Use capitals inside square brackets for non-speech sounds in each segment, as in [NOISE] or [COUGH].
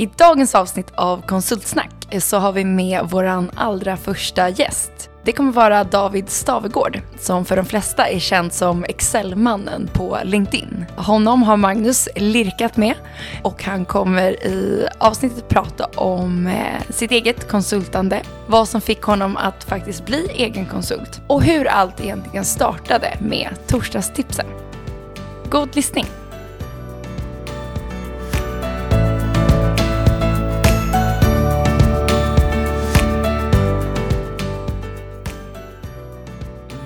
I dagens avsnitt av Konsultsnack så har vi med vår allra första gäst. Det kommer vara David Stavegård som för de flesta är känd som Excel-mannen på LinkedIn. Honom har Magnus lirkat med och han kommer i avsnittet prata om eh, sitt eget konsultande, vad som fick honom att faktiskt bli egen konsult och hur allt egentligen startade med torsdagstipsen. God lyssning!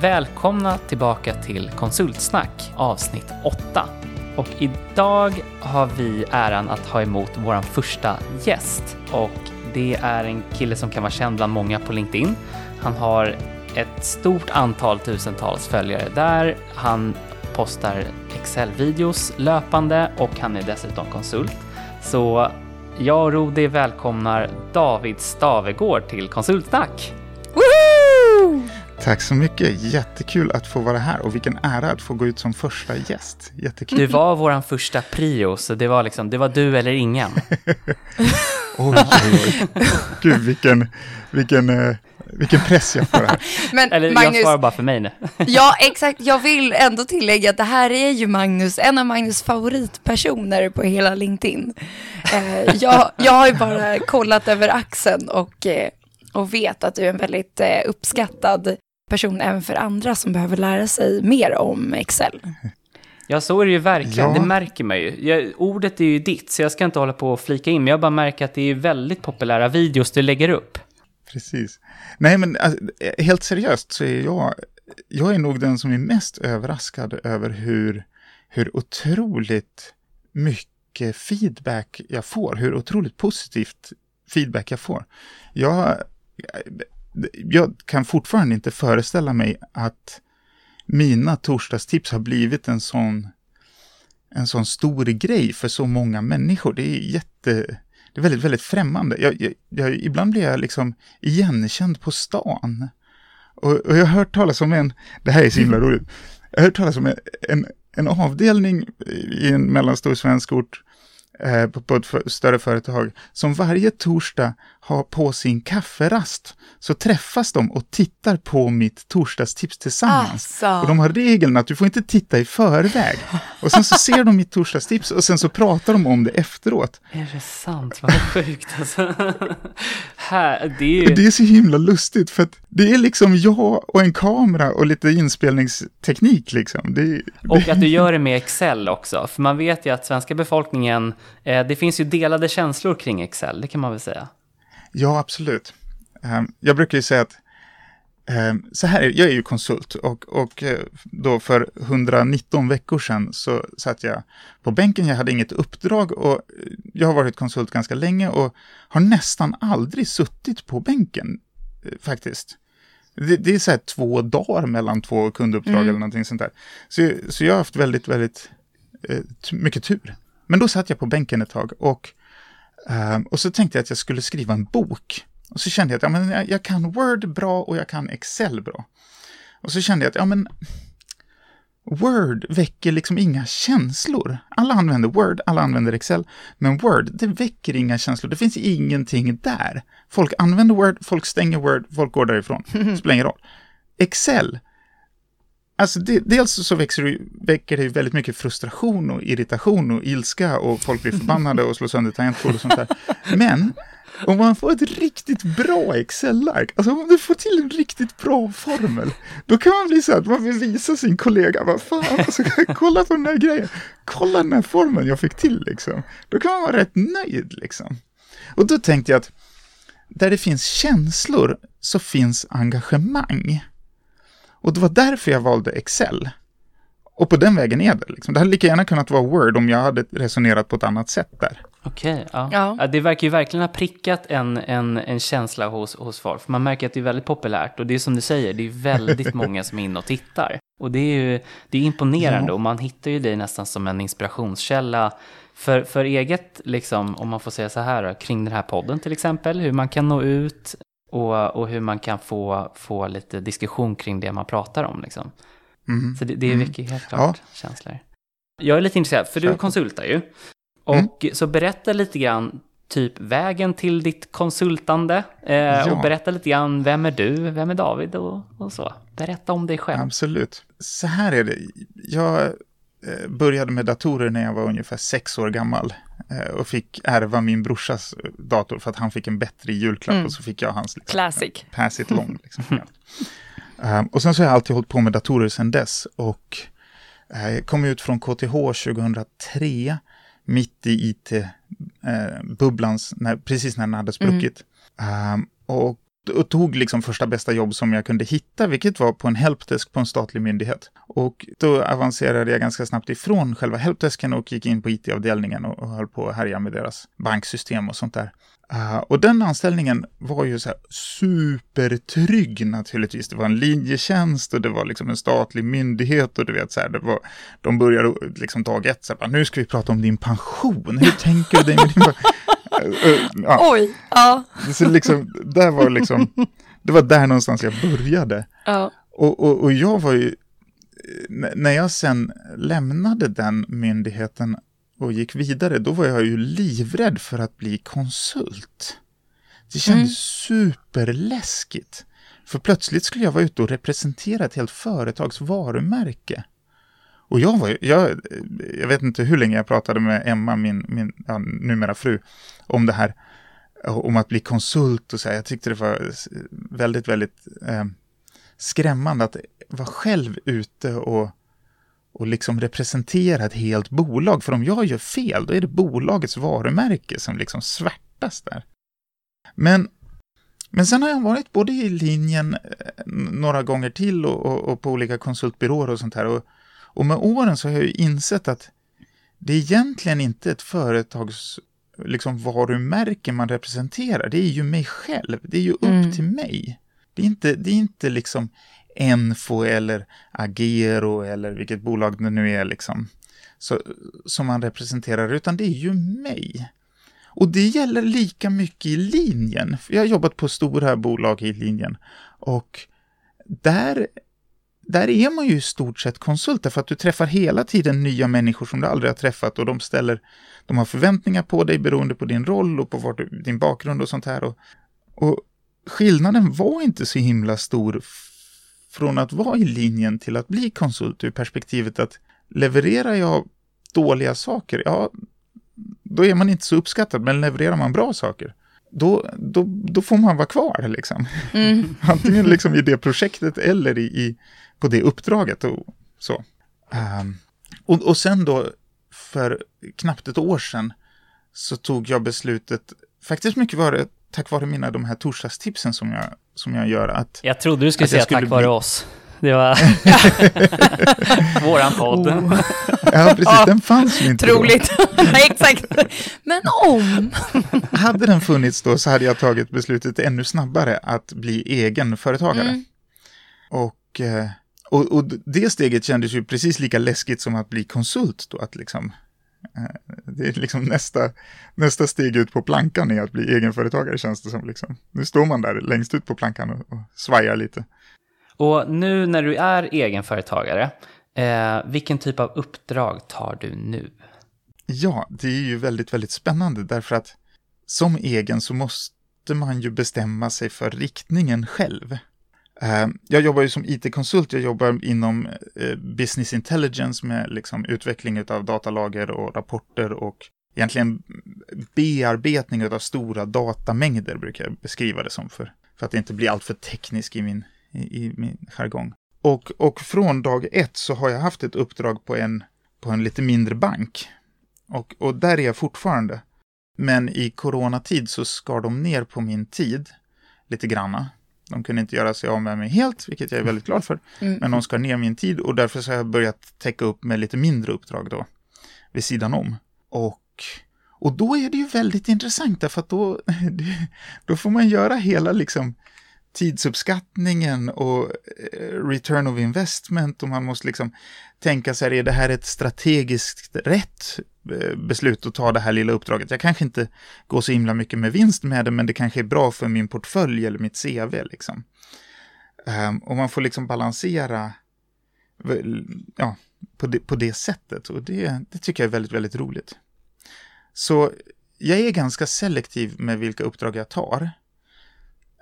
Välkomna tillbaka till Konsultsnack avsnitt 8. Och idag har vi äran att ha emot vår första gäst. Och det är en kille som kan vara känd bland många på LinkedIn. Han har ett stort antal tusentals följare där. Han postar Excel-videos löpande och han är dessutom konsult. Så jag och Rodi välkomnar David Stavegård till Konsultsnack. Tack så mycket. Jättekul att få vara här och vilken ära att få gå ut som första gäst. Jättekul. Du var vår första prio, så det var liksom, det var du eller ingen. [LAUGHS] oj, oj, oj. Gud, vilken, vilken, eh, vilken press jag får här. [LAUGHS] Men eller Magnus, jag svarar bara för mig nu. [LAUGHS] ja, exakt. Jag vill ändå tillägga att det här är ju Magnus, en av Magnus favoritpersoner på hela LinkedIn. Eh, jag, jag har ju bara kollat över axeln och eh, och vet att du är en väldigt uppskattad person även för andra som behöver lära sig mer om Excel. Ja, så är det ju verkligen. Ja. Det märker man ju. Jag, ordet är ju ditt, så jag ska inte hålla på och flika in, men jag bara märker att det är väldigt populära videos du lägger upp. Precis. Nej, men alltså, helt seriöst så är jag, jag är nog den som är mest överraskad över hur, hur otroligt mycket feedback jag får, hur otroligt positivt feedback jag får. Jag jag kan fortfarande inte föreställa mig att mina torsdagstips har blivit en sån, en sån stor grej för så många människor. Det är jätte, det är väldigt, väldigt främmande. Jag, jag, jag, ibland blir jag liksom igenkänd på stan. Och, och, jag har hört talas om en, det här är så himla roligt, jag har hört talas om en, en, en avdelning i en mellanstor svensk ort Eh, på ett större företag som varje torsdag har på sin kafferast så träffas de och tittar på mitt torsdagstips tillsammans. Alltså. Och de har regeln att du får inte titta i förväg. Och sen så ser de mitt torsdagstips och sen så pratar de om det efteråt. Är det sant? Vad sjukt alltså. Här, det, är ju... det är så himla lustigt för att det är liksom jag och en kamera och lite inspelningsteknik liksom. Det, och att du gör det med Excel också. För man vet ju att svenska befolkningen, det finns ju delade känslor kring Excel, det kan man väl säga. Ja, absolut. Ehm, jag brukar ju säga att ehm, så här, jag är ju konsult och, och eh, då för 119 veckor sedan så satt jag på bänken, jag hade inget uppdrag och jag har varit konsult ganska länge och har nästan aldrig suttit på bänken eh, faktiskt. Det, det är så här två dagar mellan två kunduppdrag mm. eller någonting sånt där. Så, så jag har haft väldigt, väldigt eh, mycket tur. Men då satt jag på bänken ett tag och Uh, och så tänkte jag att jag skulle skriva en bok. Och så kände jag att ja, men jag, jag, kan Word bra och jag kan Excel bra. Och så kände jag att ja, men Word väcker liksom inga känslor. Alla använder Word, alla använder Excel, men Word, det väcker inga känslor. Det finns ingenting där. Folk använder Word, folk stänger Word, folk går därifrån. Det [LAUGHS] spelar ingen roll. Excel, Alltså det, dels så växer, väcker det väldigt mycket frustration och irritation och ilska och folk blir förbannade och slår sönder tangentbord och sånt där. Men om man får ett riktigt bra Excel-ark, alltså om du får till en riktigt bra formel, då kan man bli så att man vill visa sin kollega, vad fan, alltså, [LAUGHS] kolla på den här grejen, kolla den här formeln jag fick till liksom. Då kan man vara rätt nöjd liksom. Och då tänkte jag att där det finns känslor så finns engagemang. Och det var därför jag valde Excel. Och på den vägen är det. Liksom. Det hade lika gärna kunnat vara Word om jag hade resonerat på ett annat sätt där. Okej, okay, ja. ja. ja. Det verkar ju verkligen ha prickat en, en, en känsla hos, hos folk. För man märker att det är väldigt populärt. Och det är som du säger, det är väldigt [LAUGHS] många som är inne och tittar. Och det är ju det är imponerande. Ja. Och man hittar ju dig nästan som en inspirationskälla. För, för eget, liksom, om man får säga så här, kring den här podden till exempel. Hur man kan nå ut, och, och hur man kan få, få lite diskussion kring det man pratar om. Liksom. Mm. Så det, det är mycket mm. helt klart ja. känslor. Jag är lite intresserad, för du konsultar ju. Och mm. så berätta lite grann, typ vägen till ditt konsultande. Eh, ja. Och berätta lite grann, vem är du, vem är David och, och så. Berätta om dig själv. Absolut. Så här är det, jag började med datorer när jag var ungefär sex år gammal eh, och fick ärva min brorsas dator för att han fick en bättre julklapp mm. och så fick jag hans. [LAUGHS] Liksom, Classic. Pass it long. Liksom. um, och sen så har jag alltid hållit på med datorer sedan dess och kom ut från KTH 2003 mitt i IT-bubblan, eh, precis när den hade spruckit. Mm. Um, och, och, tog liksom första bästa jobb som jag kunde hitta, vilket var på en helpdesk på en statlig myndighet. Och då avancerade jag ganska snabbt ifrån själva helpdesken och gick in på IT-avdelningen och, och höll på att härja med deras banksystem och sånt där. Uh, och den anställningen var ju så här supertrygg naturligtvis. Det var en linjetjänst och det var liksom en statlig myndighet och du vet så här, det var, de började liksom dag ett så här, nu ska vi prata om din pension, hur tänker du dig med din pension? Uh, uh, ja. Oj, ja. Så liksom, där var liksom, det var där någonstans jag började. Ja. Och, och, och jag var ju, när jag sen lämnade den myndigheten och gick vidare, då var jag ju livrädd för att bli konsult. Det kändes mm. superläskigt. För plötsligt skulle jag vara ute och representera ett helt företags varumärke. Och jag var jag, jag vet inte hur länge jag pratade med Emma, min, min ja, numera fru, om det här. Om att bli konsult och så här. Jag tyckte det var väldigt, väldigt eh, skrämmande att vara själv ute och och liksom representera ett helt bolag. För om jag gör fel, då är det bolagets varumärke som liksom svärtas där. Men, men sen har jag varit både i linjen eh, några gånger till och, och, och på olika konsultbyråer och sånt här. Och, och med åren så har jag ju insett att det är egentligen inte ett företags liksom varumärke man representerar. Det är ju mig själv. Det är ju upp mm. till mig. Det är inte, det är inte liksom Enfo eller Agero eller vilket bolag det nu är liksom, så, som man representerar, utan det är ju mig. Och det gäller lika mycket i linjen. Jag har jobbat på stora bolag i linjen och där, där är man ju i stort sett konsult, för att du träffar hela tiden nya människor som du aldrig har träffat och de ställer, de har förväntningar på dig beroende på din roll och på du, din bakgrund och sånt här. Och, och skillnaden var inte så himla stor från att vara i linjen till att bli konsult ur perspektivet att levererar jag dåliga saker, ja, då är man inte så uppskattad, men levererar man bra saker, då, då, då får man vara kvar liksom. Mm. [LAUGHS] Antingen liksom i det projektet eller i, i, på det uppdraget och så. Um, och, och sen då, för knappt ett år sedan, så tog jag beslutet, faktiskt mycket var det tack vare mina de här torsdagstipsen som jag, som jag gör. Att, jag trodde du skulle säga skulle tack vare oss. Det var [LAUGHS] våran podd. Oh. Ja, precis. Den fanns ju inte Troligt. [LAUGHS] Exakt. Men om. hade den funnits då så hade jag tagit beslutet ännu snabbare att bli egen företagare. Mm. Och, eh, och, och det steget kändes ju precis lika läskigt som att bli konsult då. Att liksom Eh, det är liksom nästa, nästa steg ut på plankan är att bli egenföretagare känns det som. Liksom. Nu står man där längst ut på plankan och, och svajar lite. Och nu när du är egenföretagare, eh, vilken typ av uppdrag tar du nu? Ja, det är ju väldigt, väldigt spännande därför att som egen så måste man ju bestämma sig för riktningen själv. Eh, jag jobbar ju som it-konsult, jag jobbar inom eh, business intelligence med liksom utveckling av datalager och rapporter och egentligen bearbetning av stora datamängder brukar jag beskriva det som för, för att inte bli alltför teknisk i min, i, i min jargong. Och, och från dag ett så har jag haft ett uppdrag på en, på en lite mindre bank. Och, och där är jag fortfarande. Men i coronatid så skar de ner på min tid lite granna. De kunde inte göra sig av med mig helt, vilket jag är väldigt glad för. Mm. Men de skar ner min tid och därför så har jag börjat täcka upp med lite mindre uppdrag då, vid sidan om. Och, och då är det ju väldigt intressant, därför att då, [LAUGHS] då får man göra hela liksom tidsuppskattningen och eh, return of investment och man måste liksom tänka sig, är det här ett strategiskt rätt eh, beslut att ta det här lilla uppdraget? Jag kanske inte går så himla mycket med vinst med det, men det kanske är bra för min portfölj eller mitt CV liksom. Ehm, och man får liksom balansera ja, på, det, på det sättet och det, det tycker jag är väldigt, väldigt roligt. Så jag är ganska selektiv med vilka uppdrag jag tar.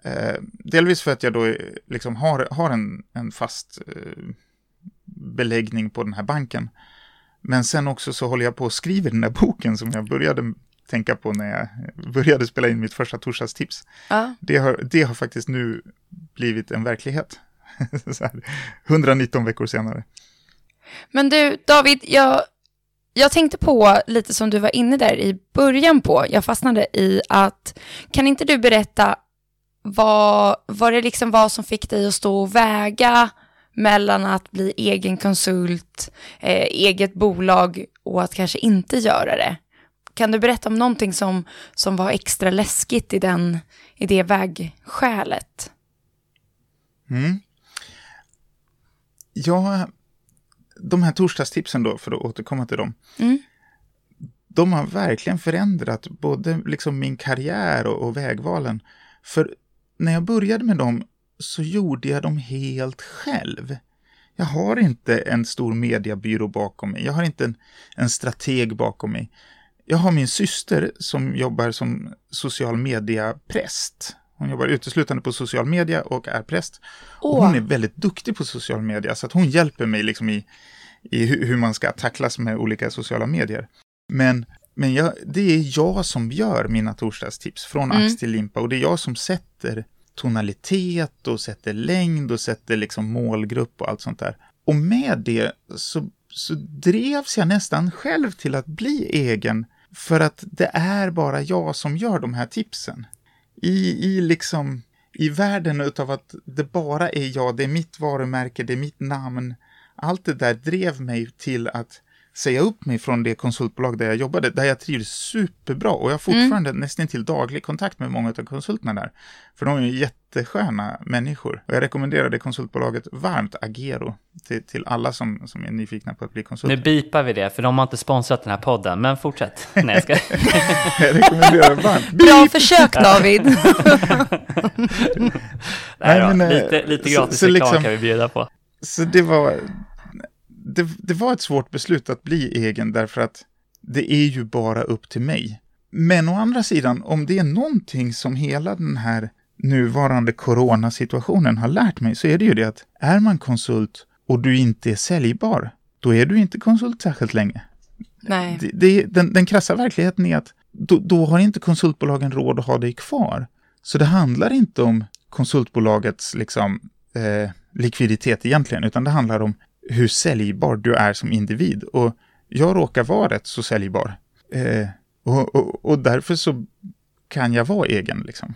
Eh, delvis för att jag då liksom har, har en, en fast eh, beläggning på den här banken. Men sen också så håller jag på och skriver den där [LAUGHS] boken som jag började tänka på när jag började spela in mitt första torsdagstips. Ja. Det, har, det har faktiskt nu blivit en verklighet. [LAUGHS] här, 119 veckor senare. Men du, David, jag, jag tänkte på lite som du var inne där i början på. Jag fastnade i att, kan inte du berätta vad, vad det liksom var som fick dig att stå och väga mellan att bli egen konsult, eh, eget bolag och att kanske inte göra det? Kan du berätta om någonting som, som var extra läskigt i, den, i det vägskälet? Mm. Ja, de här torsdagstipsen då, för att återkomma till dem. Mm. De har verkligen förändrat både liksom min karriär och, och vägvalen. För när jag började med dem så gjorde jag dem helt själv. Jag har inte en stor mediebyrå bakom mig. Jag har inte en, en strateg bakom mig. Jag har min syster som jobbar som social media-präst. Hon jobbar uteslutande på social media och är präst. Och hon är väldigt duktig på social media, så att hon hjälper mig liksom i, i hu- hur man ska tacklas med olika sociala medier. Men, men jag, det är jag som gör mina torsdagstips från Mm. ax till limpa och det är jag som sätter tonalitet och sätter längd och sätter liksom målgrupp och allt sånt där. Och med det så, så drevs jag nästan själv till att bli egen för att det är bara jag som gör de här tipsen. I, i liksom i världen utav att det bara är jag, det är mitt varumärke, det är mitt namn. Allt det där drev mig till att säga upp mig från det konsultbolag där jag jobbade, där jag trivdes superbra och jag har fortfarande nästan till daglig kontakt med många av konsulterna där. För de är ju jättesköna människor. Och jag rekommenderar det konsultbolaget varmt, Agero, till, till alla som, som är nyfikna på att bli Nu konsulter. bipar vi det, för de har inte sponsrat den här podden, men fortsätt. [LAUGHS] Nej, jag ska... [LAUGHS] jag rekommenderar varmt. Bra försök David! [LAUGHS] Nej, Nej, men, eh, lite, lite så- gratis så reklam liksom- kan vi bjuda på. Så det var, det, det var ett svårt beslut att bli egen därför att det är ju bara upp till mig. Men å andra sidan, om det är någonting som hela den här nuvarande coronasituationen har lärt mig så är det ju det att är man konsult och du inte är säljbar, då är du inte konsult särskilt länge. Nej. Det, det, den, den krassa verkligheten är att då, då har inte konsultbolagen råd att ha dig kvar. Så det handlar inte om konsultbolagets liksom, eh, likviditet egentligen, utan det handlar om hur säljbar du är som individ. Och jag råkar vara rätt så säljbar. Eh, och, och, och därför så kan jag vara egen. Liksom.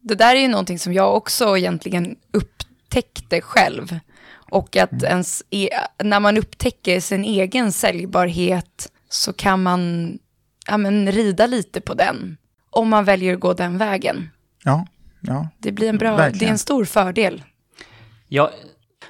Det där är ju någonting som jag också egentligen upptäckte själv. Och att ens e- när man upptäcker sin egen säljbarhet så kan man ja, men, rida lite på den. Om man väljer att gå den vägen. Ja, ja. Det blir en bra, Verkligen. det är en stor fördel. Ja,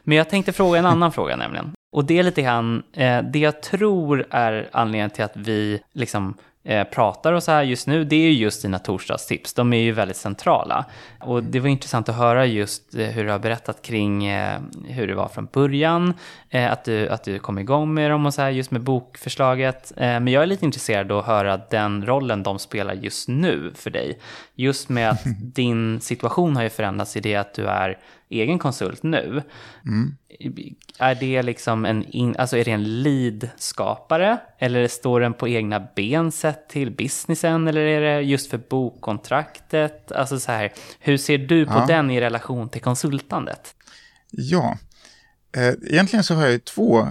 men jag tänkte fråga en annan fråga nämligen. Och det är lite grann, eh, det jag tror är anledningen till att vi liksom eh, pratar och så här just nu, det är ju just dina torsdagstips. De är ju väldigt centrala. Och det var intressant att höra just eh, hur du har berättat kring eh, hur det var från början, att, du, att du kom igång med dem och så här just med bokförslaget. Men jag är lite intresserad av att höra den rollen de spelar just nu för dig. Just med att [LAUGHS] din situation har ju förändrats i det att du är egen konsult nu. Är det liksom en, in, alltså är det en lead-skapare? Eller står den på egna ben sett till businessen? Eller är det just för bokkontraktet? Alltså så här, hur ser du på Ja. den i relation till konsultandet? Ja, eh, egentligen så har jag ju två,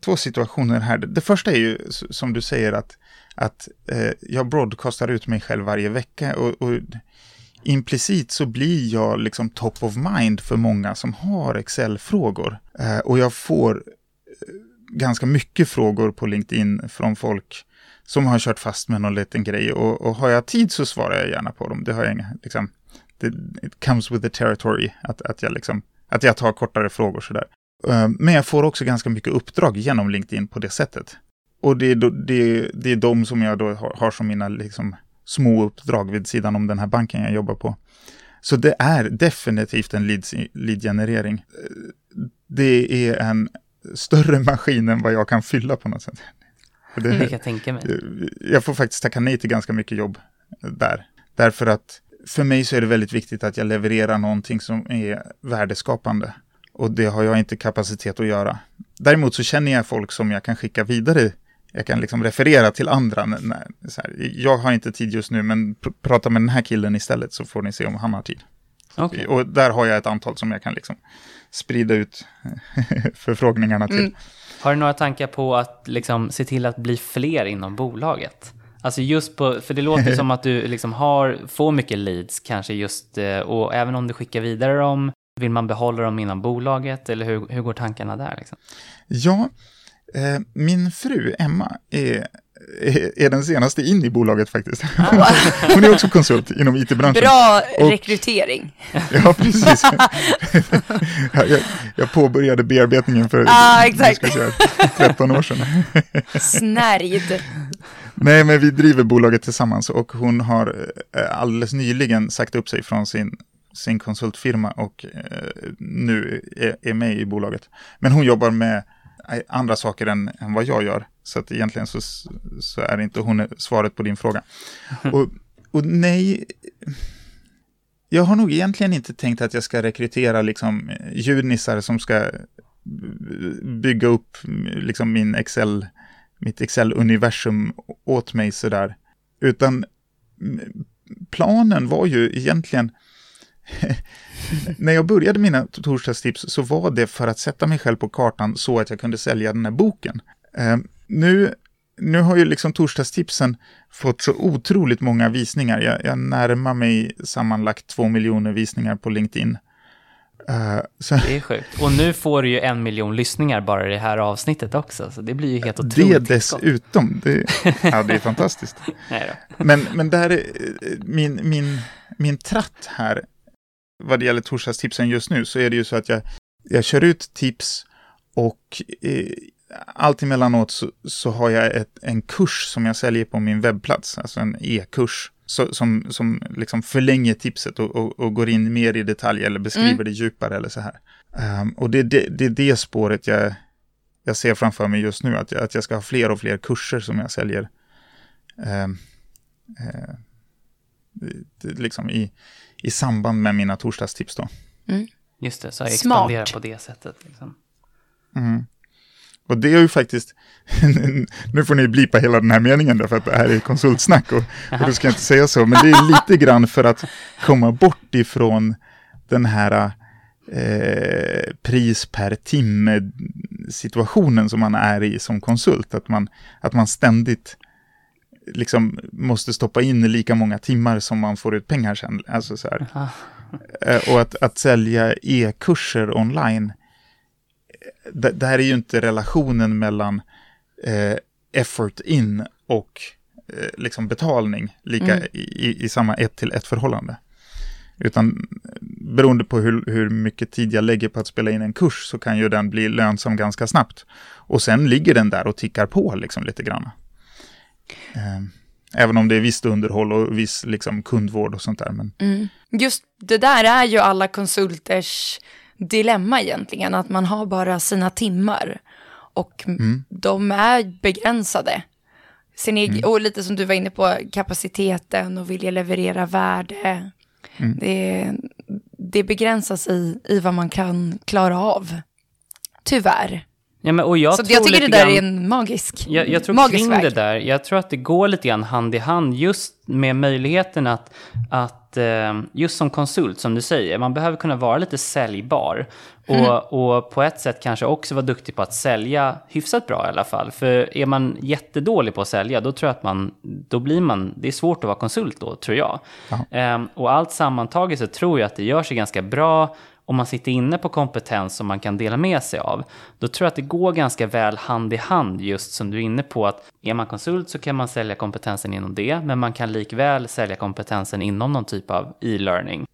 två situationer här. Det första är ju som du säger att, att eh, jag broadcastar ut mig själv varje vecka och, och implicit så blir jag liksom top of mind för många som har Excel-frågor. Eh, och jag får eh, ganska mycket frågor på LinkedIn från folk som har kört fast med någon liten grej och, och har jag tid så svarar jag gärna på dem. Det har jag inga, liksom, det, it comes with the territory, att, att jag liksom att jag tar kortare frågor sådär. Eh, Men jag får också ganska mycket uppdrag genom LinkedIn på det sättet. Och det är, då, det, det är de som jag då har, har som mina liksom, små uppdrag vid sidan om den här banken jag jobbar på. Så det är definitivt en lead- lead-generering. Det är en större maskin än vad jag kan fylla på något sätt. För Det kan jag tänka mig. jag får faktiskt tacka nej till ganska mycket jobb där. Därför att för mig så är det väldigt viktigt att jag levererar någonting som är värdeskapande. Och det har jag inte kapacitet att göra. Däremot så känner jag folk som jag kan skicka vidare. Jag kan liksom referera till andra. När, här, jag har inte tid just nu, men pr prata med den här killen istället så får ni se om han har tid. Okej. Och där har jag ett antal som jag kan liksom sprida ut [LAUGHS] förfrågningarna till. Mm. Har du några tankar på att liksom se till att bli fler inom bolaget? Alltså just på, för det låter [LAUGHS] som att du liksom har, får mycket leads kanske just, eh, och även om du skickar vidare dem, vill man behålla dem inom bolaget eller hur, hur går tankarna där? Liksom? Ja, min fru Emma är, är, är den senaste in i bolaget faktiskt. [LAUGHS] Hon är också konsult inom it-branschen. Bra Och- rekrytering. Ja, precis. jag, jag påbörjade bearbetningen för Ah, exakt. säga, 13 år sedan. Snärjd. Nej, men vi driver bolaget tillsammans och hon har eh, alldeles nyligen sagt upp sig från sin, sin konsultfirma och eh, nu är, är med i bolaget. Men hon jobbar med eh, andra saker än, än vad jag gör. Så att egentligen så, så är inte hon svaret på din fråga. Och, och nej, jag har nog egentligen inte tänkt att jag ska rekrytera liksom ljudnissar som ska bygga upp liksom min Excel, mitt Excel-universum åt mig sådär. Utan mm, planen var ju egentligen, [LAUGHS] när jag började mina torsdagstips så var det för att sätta mig själv på kartan så att jag kunde sälja den här boken. Eh, nu, nu har ju liksom torsdagstipsen fått så otroligt många visningar. Jag, jag närmar mig sammanlagt två miljoner visningar på LinkedIn. Eh, så Det är sjukt. Och nu får du ju en miljon lyssningar bara i det här avsnittet också, så det blir ju helt det otroligt tillskott. dessutom, det, ja, det är [LAUGHS] fantastiskt. Men, men där är eh, min, min, min tratt här, vad det gäller torsdagstipsen just nu, så är det ju så att jag, jag kör ut tips och eh, allt emellanåt så, så har jag ett, en kurs som jag säljer på min webbplats, alltså en e-kurs. Så, som som liksom förlänger tipset och, och, och går in mer i detalj eller beskriver Mm. det djupare eller så här. Ehm, och det är det, det, är det spåret jag, jag ser framför mig just nu, att jag, att jag ska ha fler och fler kurser som jag säljer. Eh, det- liksom i, i samband med mina torsdagstips då. Just det, så jag Smart. expanderar på det sättet. Liksom. Mm. Och det är ju faktiskt, [LAUGHS] nu får ni blipa hela den här meningen därför att det här är konsultsnack och, och då ska jag inte säga så, men det är lite grann för att komma bort ifrån den här eh, pris per timme situationen som man är i som konsult, att man, att man ständigt liksom måste stoppa in lika många timmar som man får ut pengar sen. Alltså så här. Eh, Och att, att sälja e-kurser online, eh, det, det här är ju inte relationen mellan eh, effort in och eh, liksom betalning lika Mm. i, i, i samma ett till ett förhållande. Utan eh, beroende på hur, hur mycket tid jag lägger på att spela in en kurs så kan ju den bli lönsam ganska snabbt. Och sen ligger den där och tickar på liksom lite grann. Eh, även om det är visst underhåll och viss liksom kundvård och sånt där. Men Mm. Just det där är ju alla konsulters dilemma egentligen, att man har bara sina timmar och Mm. de är begränsade. Sin egen, Och lite som du var inne på, kapaciteten och vilja leverera värde. Mm. Det, det begränsas i, i vad man kan klara av. Tyvärr. Ja, men, och jag Så tror jag tycker det där grann- är en magisk, Jag, jag tror magisk kring väg. det där, jag tror att det går lite grann hand i hand just med möjligheten att, att eh, just som konsult, som du säger, man behöver kunna vara lite säljbar. Och, och på ett sätt kanske också vara duktig på att sälja hyfsat bra i alla fall. För är man jättedålig på att sälja, då tror jag att man, då blir man, det är svårt att vara konsult då, tror jag. Ehm, och allt sammantaget så tror jag att det gör sig ganska bra om man sitter inne på kompetens som man kan dela med sig av, då tror jag att det går ganska väl hand i hand just som du är inne på att är man konsult så kan man sälja kompetensen inom det, men man kan likväl sälja kompetensen inom någon typ av e-learning.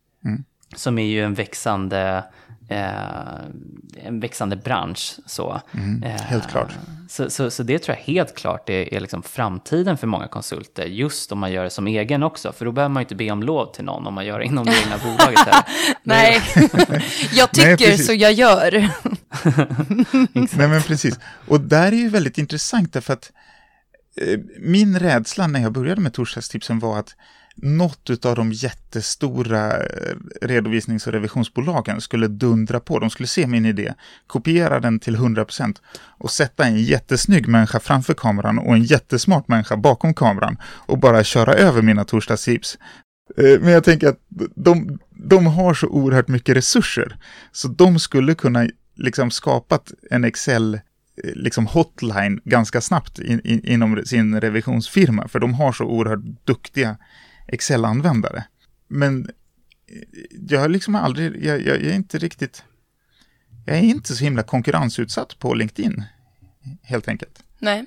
Som är ju en växande, en växande bransch. Så. Eh, helt klart. Så, så, så det tror jag helt klart är, är liksom framtiden för många konsulter, just om man gör det som egen också, för då behöver man ju inte be om lov till någon om man gör det inom det egna bolaget. Här. [LAUGHS] Nej, [LAUGHS] jag tycker precis. så jag gör. [LAUGHS] Nej, men precis. Och där är ju väldigt intressant därför att eh, min rädsla när jag började med torsdagstipsen var att något av de jättestora eh, redovisnings och revisionsbolagen skulle dundra på. De skulle se min idé, kopiera den till 100% och sätta en jättesnygg människa framför kameran och en jättesmart människa bakom kameran och bara köra över mina torsdagstips. Eh, men jag tänker att de, de har så oerhört mycket resurser, så de skulle kunna liksom skapat en Excel eh, liksom hotline ganska snabbt in, in, inom sin revisionsfirma, för de har så oerhört duktiga Excel-användare. Men jag har liksom aldrig, jag, jag, jag, är inte riktigt, jag är inte så himla konkurrensutsatt på LinkedIn, helt enkelt. Nej.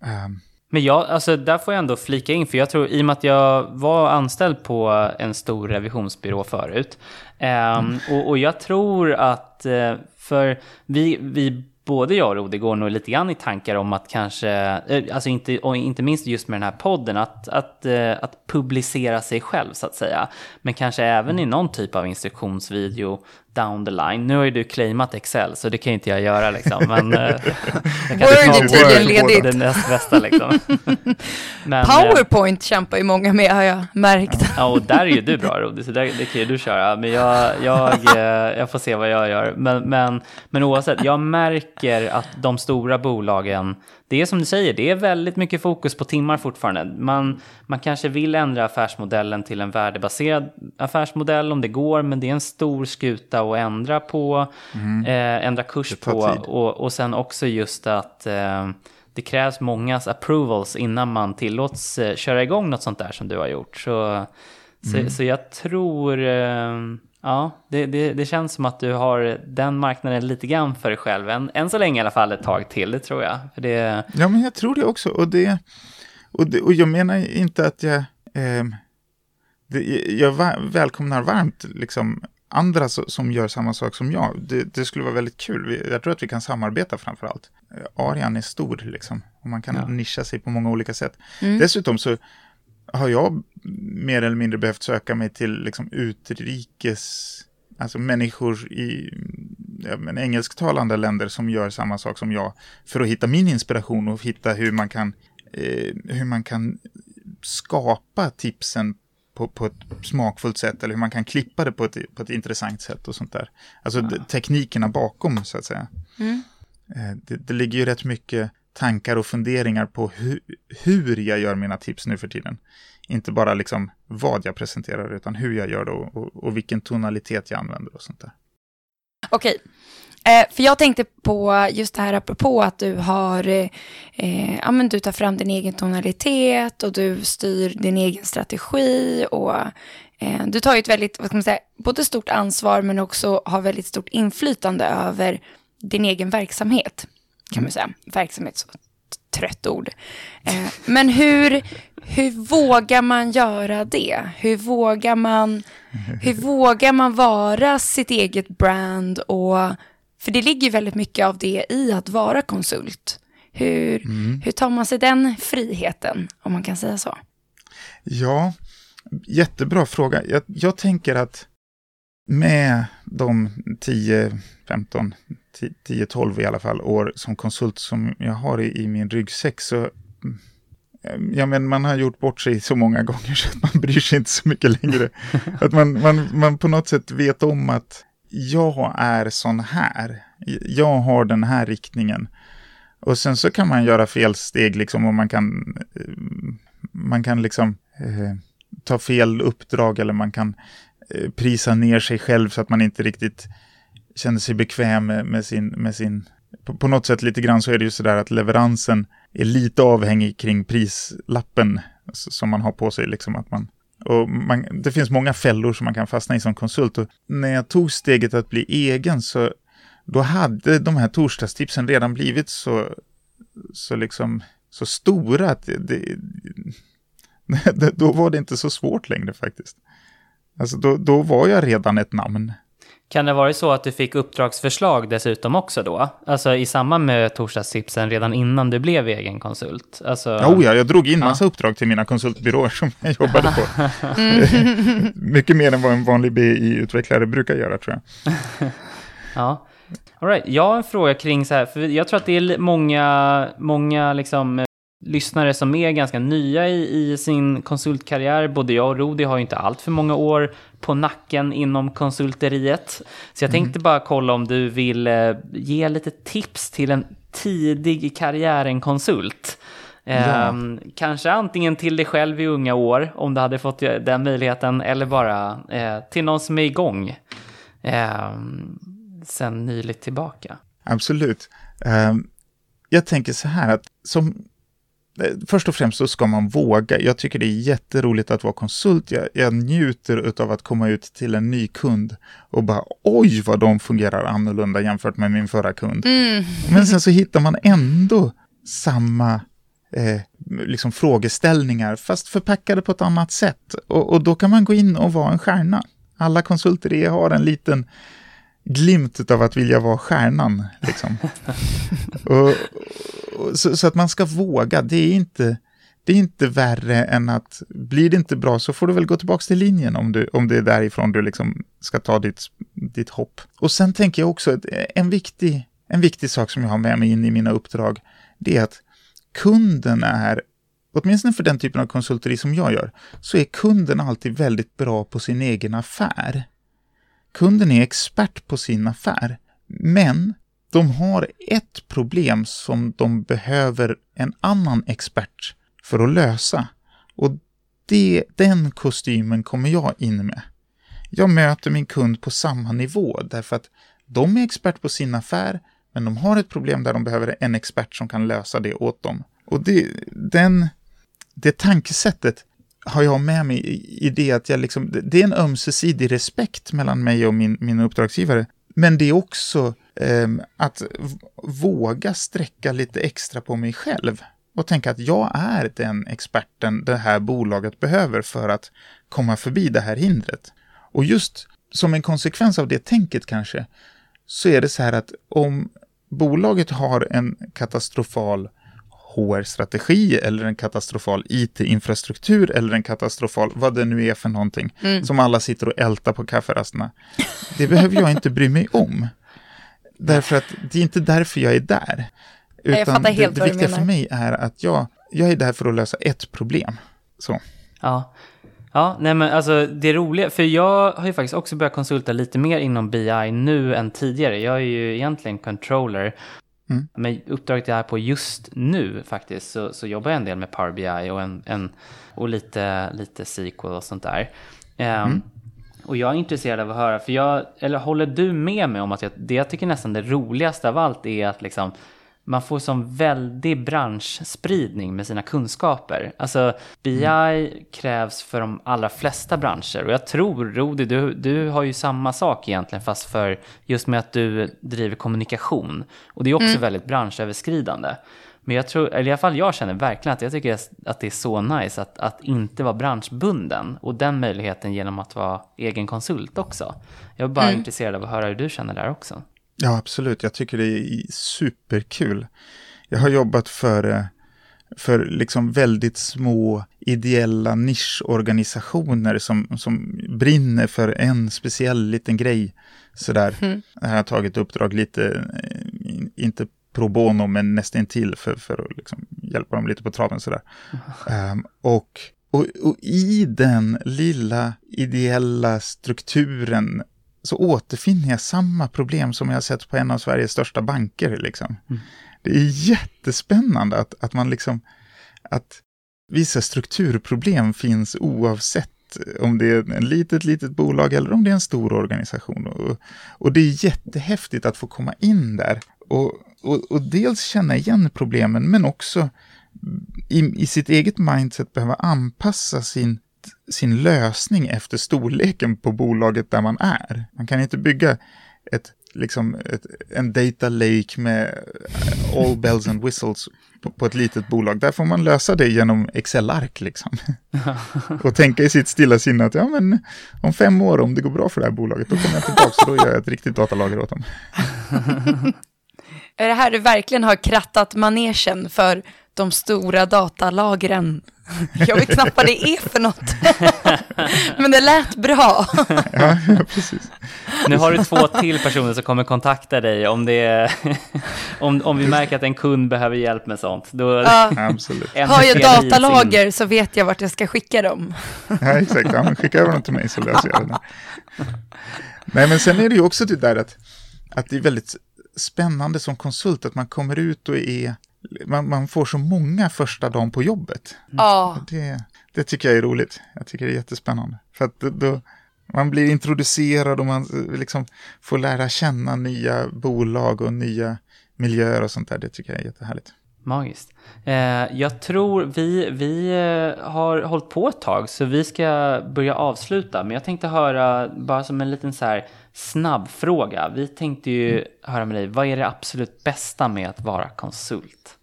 Um, men jag, alltså där får jag ändå flika in, för jag tror, i och med att jag var anställd på en stor revisionsbyrå förut, um, mm. och, och, jag tror att, uh, för vi, vi både jag och Rode går nog lite grann i tankar om att kanske, eh, alltså inte, och inte minst just med den här podden, att, att, eh, att publicera sig själv så att säga. Men kanske även i någon typ av instruktionsvideo down the line. Nu har ju du claimat Excel, så det kan ju inte jag göra liksom. Men [LAUGHS] eh, jag kan Word är tydligen ledigt. Det näst bästa liksom. [LAUGHS] men, PowerPoint kämpar ju många med har jag märkt. ja, och där är ju du bra Rodi, så där, det kan ju du köra. Men jag, jag, [LAUGHS] jag får se vad jag gör. Men, men, men oavsett, jag märker att de stora bolagen det är som du säger, det är väldigt mycket fokus på timmar fortfarande. Man, man kanske vill ändra affärsmodellen till en värdebaserad affärsmodell om det går, men det är en stor skuta att ändra på, mm. eh, ändra kurs på och, och sen också just att eh, det krävs mångas approvals innan man tillåts eh, köra igång något sånt där som du har gjort. Så, mm. så, så, jag tror eh, Ja, det, det, det, känns som att du har den marknaden lite grann för dig själv. Än, än så länge i alla fall ett tag till, det tror jag. För det... Ja, men jag tror det också. Och, det, och, det, och jag menar inte att jag... Eh, det, jag välkomnar varmt liksom, andra som gör samma sak som jag. Det, det, skulle vara väldigt kul. Jag tror att vi kan samarbeta framför allt. Arian är stor liksom. Och man kan ja. nischa sig på många olika sätt. Mm. Dessutom så har jag mer eller mindre behövt söka mig till liksom utrikes, alltså människor i ja, men engelsktalande länder som gör samma sak som jag för att hitta min inspiration och hitta hur man kan, eh, hur man kan skapa tipsen på, på, ett smakfullt sätt eller hur man kan klippa det på ett, på ett intressant sätt och sånt där. Alltså ja. teknikerna bakom så att säga. Mm. Eh, det, det, ligger ju rätt mycket tankar och funderingar på hur, hur jag gör mina tips nu för tiden. Inte bara liksom vad jag presenterar, utan hur jag gör det och, och, och vilken tonalitet jag använder och sånt där. Okej, eh, för jag tänkte på just det här apropå att du har, eh, ja men du tar fram din egen tonalitet och du styr din egen strategi och eh, du tar ju ett väldigt, vad ska man säga, både stort ansvar men också har väldigt stort inflytande över din egen verksamhet kan man säga. Verksamhet, så trött ord. Eh, men hur, hur vågar man göra det? Hur vågar man, hur vågar man vara sitt eget brand? Och, för det ligger väldigt mycket av det i att vara konsult. Hur, mm. hur tar man sig den friheten, om man kan säga så? Ja, jättebra fråga. Jag, jag tänker att med de 10, 15, 10, 12 i alla fall år som konsult som jag har i, i min ryggsäck så mm, Ja, men man har gjort bort sig så många [LAUGHS] gånger så att man bryr sig inte så mycket längre. [LAUGHS] att man, man, man på något sätt vet om att jag är sån här. Jag har den här riktningen. Och sen så kan man göra felsteg liksom och man kan, eh, man kan liksom eh, ta fel uppdrag eller man kan Eh, prisa ner sig själv så att man inte riktigt känner sig bekväm med, med sin... Med sin på, på, något sätt lite grann så är det ju sådär att leveransen är lite avhängig kring prislappen som man har på sig. Liksom att man, och man, det finns många fällor som man kan fastna i som konsult. Och när jag tog steget att bli egen så då hade de här torsdagstipsen redan blivit så, så, liksom, så stora att det, det, [LAUGHS] då var det inte så svårt längre faktiskt. Alltså då, då var jag redan ett namn. Kan det vara så att du fick uppdragsförslag dessutom också då? Alltså i samband med torsdagstipsen redan innan du blev egen konsult? Alltså... Oh ja, jag drog in massa ja. uppdrag till mina konsultbyråer som jag jobbade på. mm. [LAUGHS] Mycket mer än vad en vanlig BI-utvecklare brukar göra tror jag. [LAUGHS] ja. All right. Jag har en fråga kring så här, för jag tror att det är många, många liksom lyssnare som är ganska nya i, i sin konsultkarriär. Både jag och Rodi har ju inte allt för många år på nacken inom konsulteriet. Så jag tänkte bara kolla om du vill eh, ge lite tips till en tidig karriären konsult. Ja. Ehm, kanske antingen till dig själv i unga år, om du hade fått den möjligheten, eller bara eh, till någon som är igång ehm, sen nyligt tillbaka. Absolut. Ehm, jag tänker så här att som eh, Först och främst så ska man våga. Jag tycker det är jätteroligt att vara konsult. Jag, jag njuter av att komma ut till en ny kund och bara oj vad de fungerar annorlunda jämfört med min förra kund. Men sen så hittar man ändå samma eh, liksom frågeställningar fast förpackade på ett annat sätt. Och, och då kan man gå in och vara en stjärna. Alla konsulter är- har en liten glimt av att vilja vara stjärnan. Liksom. [LAUGHS] och, så, så att man ska våga, det är, inte, det är inte värre än att blir det inte bra så får du väl gå tillbaka till linjen om, du, om det är därifrån du liksom ska ta ditt, ditt hopp. Och sen tänker jag också att en viktig, en viktig sak som jag har med mig in i mina uppdrag, det är att kunden är, åtminstone för den typen av konsulteri som jag gör, så är kunden alltid väldigt bra på sin egen affär. Kunden är expert på sin affär, men de har ett problem som de behöver en annan expert för att lösa. Och det, den kostymen kommer jag in med. Jag möter min kund på samma nivå därför att de är expert på sin affär, men de har ett problem där de behöver en expert som kan lösa det åt dem. Och det, den, det tankesättet har jag med mig i, det att jag liksom, det- det är en ömsesidig respekt mellan mig och min, min uppdragsgivare. Men det är också eh, att våga sträcka lite extra på mig själv och tänka att jag är den experten det här bolaget behöver för att komma förbi det här hindret. Och just som en konsekvens av det tänket kanske, så är det så här att om bolaget har en katastrofal HR-strategi eller en katastrofal IT-infrastruktur eller en katastrofal, vad det nu är för någonting, som alla sitter och ältar på kafferasterna. Det behöver jag inte bry mig om. Därför att det är inte därför jag är där. Utan det, det viktiga för mig är att jag, jag är där för att lösa ett problem. Så. Ja. Ja, nej men alltså det roliga, för jag har ju faktiskt också börjat konsulta lite mer inom BI nu än tidigare. Jag är ju egentligen controller. Mm. Men uppdraget jag är på just nu faktiskt så, så jobbar jag en del med Power BI och, en, en, och lite, lite SQL och sånt där. Ehm, Och jag är intresserad av att höra, för jag, eller håller du med mig om att jag, det jag tycker nästan det roligaste av allt är att liksom man får sån väldig branschspridning med sina kunskaper. Alltså BI krävs för de allra flesta branscher och jag tror, Rodi, du, du har ju samma sak egentligen fast för just med att du driver kommunikation. Och det är också väldigt branschöverskridande. Men jag tror, eller i alla fall jag känner verkligen att jag tycker att det är så nice att, att inte vara branschbunden. Och den möjligheten genom att vara egen konsult också. Jag är bara intresserad av att höra hur du känner där också. Ja, absolut. Jag tycker det är superkul. Jag har jobbat för, eh, för liksom väldigt små ideella nischorganisationer som, som brinner för en speciell liten grej. Sådär. Jag har tagit uppdrag lite, eh, in- inte pro bono, men nästintill för, för att liksom hjälpa dem lite på traven. Sådär. [LAUGHS] Ehm, och, och, och i den lilla ideella strukturen så återfinner jag samma problem som jag sett på en av Sveriges största banker. Liksom. Det är jättespännande att, att man liksom, att vissa strukturproblem finns oavsett om det är en litet, litet bolag eller om det är en stor organisation. Och, och det är jättehäftigt att få komma in där och, och, och dels känna igen problemen men också i, i sitt eget mindset behöva anpassa sin, sin lösning efter storleken på bolaget där man är. Man kan inte bygga ett, liksom ett, en data lake med all bells and whistles på, på ett litet bolag. Där får man lösa det genom Excel-ark liksom. [LAUGHS] och tänka i sitt stilla sinne att ja, men om fem år, om det går bra för det här bolaget, då kommer jag tillbaka och då gör jag ett riktigt datalager åt dem. [LAUGHS] Är det här du verkligen har krattat manegen för de stora datalagren? Jag vet knappt vad det är för något. [LAUGHS] Men det lät bra. Ja, precis. Nu har du två till personer som kommer kontakta dig om, det, [LAUGHS] om, om vi märker att en kund behöver hjälp med sånt. Då, Ja. Absolut. Har jag datalager så vet jag vart jag ska skicka dem. Ja, exakt. Ja, men skicka över dem till mig så löser jag det. Nej, men sen är det ju också det där att, att det är väldigt spännande som konsult att man kommer ut och är, man, man får så många första dagen på jobbet. Ja, Det, det tycker jag är roligt. Jag tycker det är jättespännande. För att då- då, man blir introducerad och man eh, liksom får lära känna nya bolag och nya miljöer och sånt där. Det tycker jag är jättehärligt. Magiskt. Eh, jag tror vi, vi eh, har hållit på ett tag så vi ska börja avsluta. Men jag tänkte höra, bara som en liten så här snabb fråga. Vi tänkte ju höra med dig, vad är det absolut bästa med att vara konsult?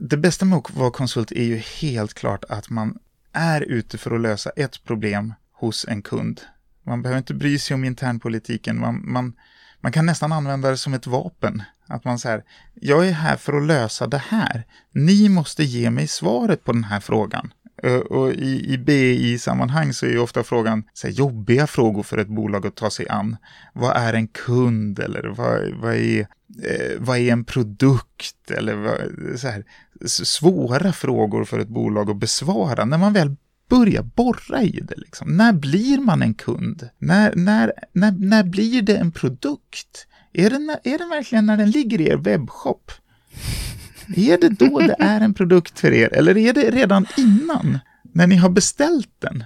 Det bästa med att vara konsult är ju helt klart att man är ute för att lösa ett problem hos en kund. Man behöver inte bry sig om internpolitiken. Man, man, man kan nästan använda det som ett vapen. Att man säger, jag är här för att lösa det här. Ni måste ge mig svaret på den här frågan. Eh, och i, i BI-sammanhang så är ju ofta frågan så här, jobbiga frågor för ett bolag att ta sig an. Vad är en kund eller vad, vad, är, eh, vad är en produkt? Eller vad, så här, svåra frågor för ett bolag att besvara när man väl börjar borra i det. Liksom. När blir man en kund? När, när, när, när blir det en produkt? Är det, är det verkligen när den ligger i er webbshop? Är det då det är en produkt för er? Eller är det redan innan? När ni har beställt den?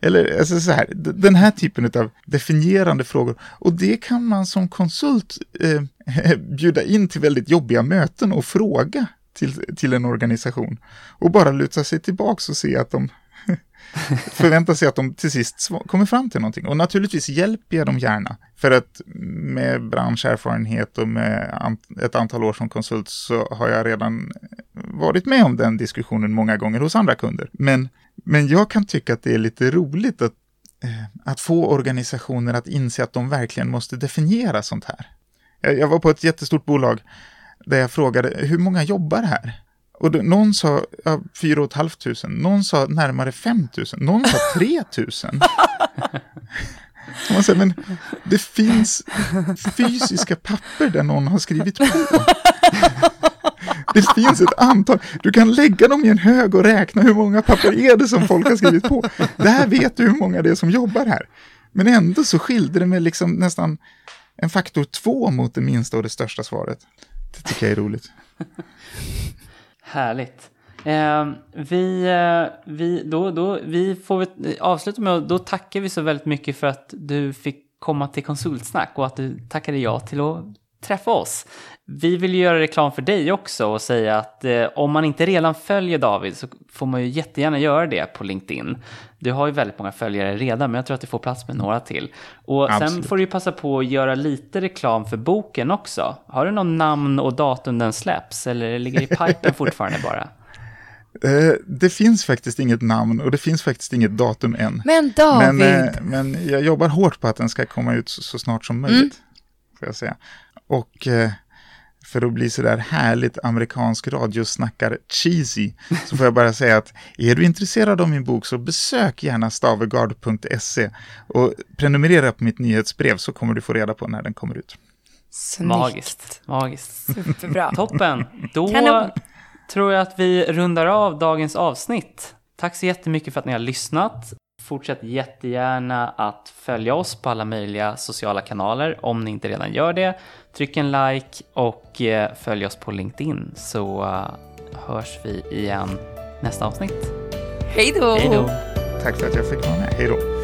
Eller alltså så här, den här typen av definierande frågor. Och det kan man som konsult eh, [LAUGHS] bjuda in till väldigt jobbiga möten och fråga till, till en organisation. Och bara luta sig tillbaks och se att de [LAUGHS] förväntar sig att de till sist kommer fram till någonting. Och naturligtvis hjälper jag dem gärna. För att med branscherfarenhet och med ett antal år som konsult så har jag redan varit med om den diskussionen många gånger hos andra kunder. Men, men jag kan tycka att det är lite roligt att, eh, att få organisationer att inse att de verkligen måste definiera sånt här. Jag, jag var på ett jättestort bolag där jag frågade hur många jobbar här? Och då, någon sa ja, 4 500, någon sa närmare 5 000, någon sa 3 000. Man säger, men det finns fysiska papper där någon har skrivit på. Det finns ett antal, du kan lägga dem i en hög och räkna hur många papper är det som folk har skrivit på. Där vet du hur många det är som jobbar här. Men ändå så skilde det med liksom nästan en faktor två mot det minsta och det största svaret. Det tycker jag är roligt. Härligt. Eh, vi, eh, vi, då, då, vi får eh, avsluta med att då tackar vi så väldigt mycket för att du fick komma till konsultsnack och att du tackade ja till att träffa oss. Vi vill ju göra reklam för dig också och säga att eh, om man inte redan följer David så får man ju jättegärna göra det på LinkedIn. Du har ju väldigt många följare redan men jag tror att du får plats med några till. Och sen Absolut. får du ju passa på att göra lite reklam för boken också. Har du någon namn och datum den släpps eller ligger det i pipen [LAUGHS] fortfarande bara? Eh, det finns faktiskt inget namn och det finns faktiskt inget datum än. men David. Men, eh, men jag jobbar hårt på att den ska komma ut så, så snart som möjligt. Får jag säga. Och eh, för att bli sådär härligt amerikansk radiosnackar cheesy så får jag bara säga att är du intresserad av min bok så besök gärna stavegard.se och prenumerera på mitt nyhetsbrev så kommer du få reda på när den kommer ut. Snyggt. Magiskt, magiskt. Superbra. Toppen. Då Kanon. tror jag att vi rundar av dagens avsnitt. Tack så jättemycket för att ni har lyssnat. Fortsätt jättegärna att följa oss på alla möjliga sociala kanaler om ni inte redan gör det. Tryck en like och eh, följ oss på LinkedIn så eh, hörs vi igen nästa avsnitt. Hej då. Hej då! Tack för att jag fick vara med. Hej då!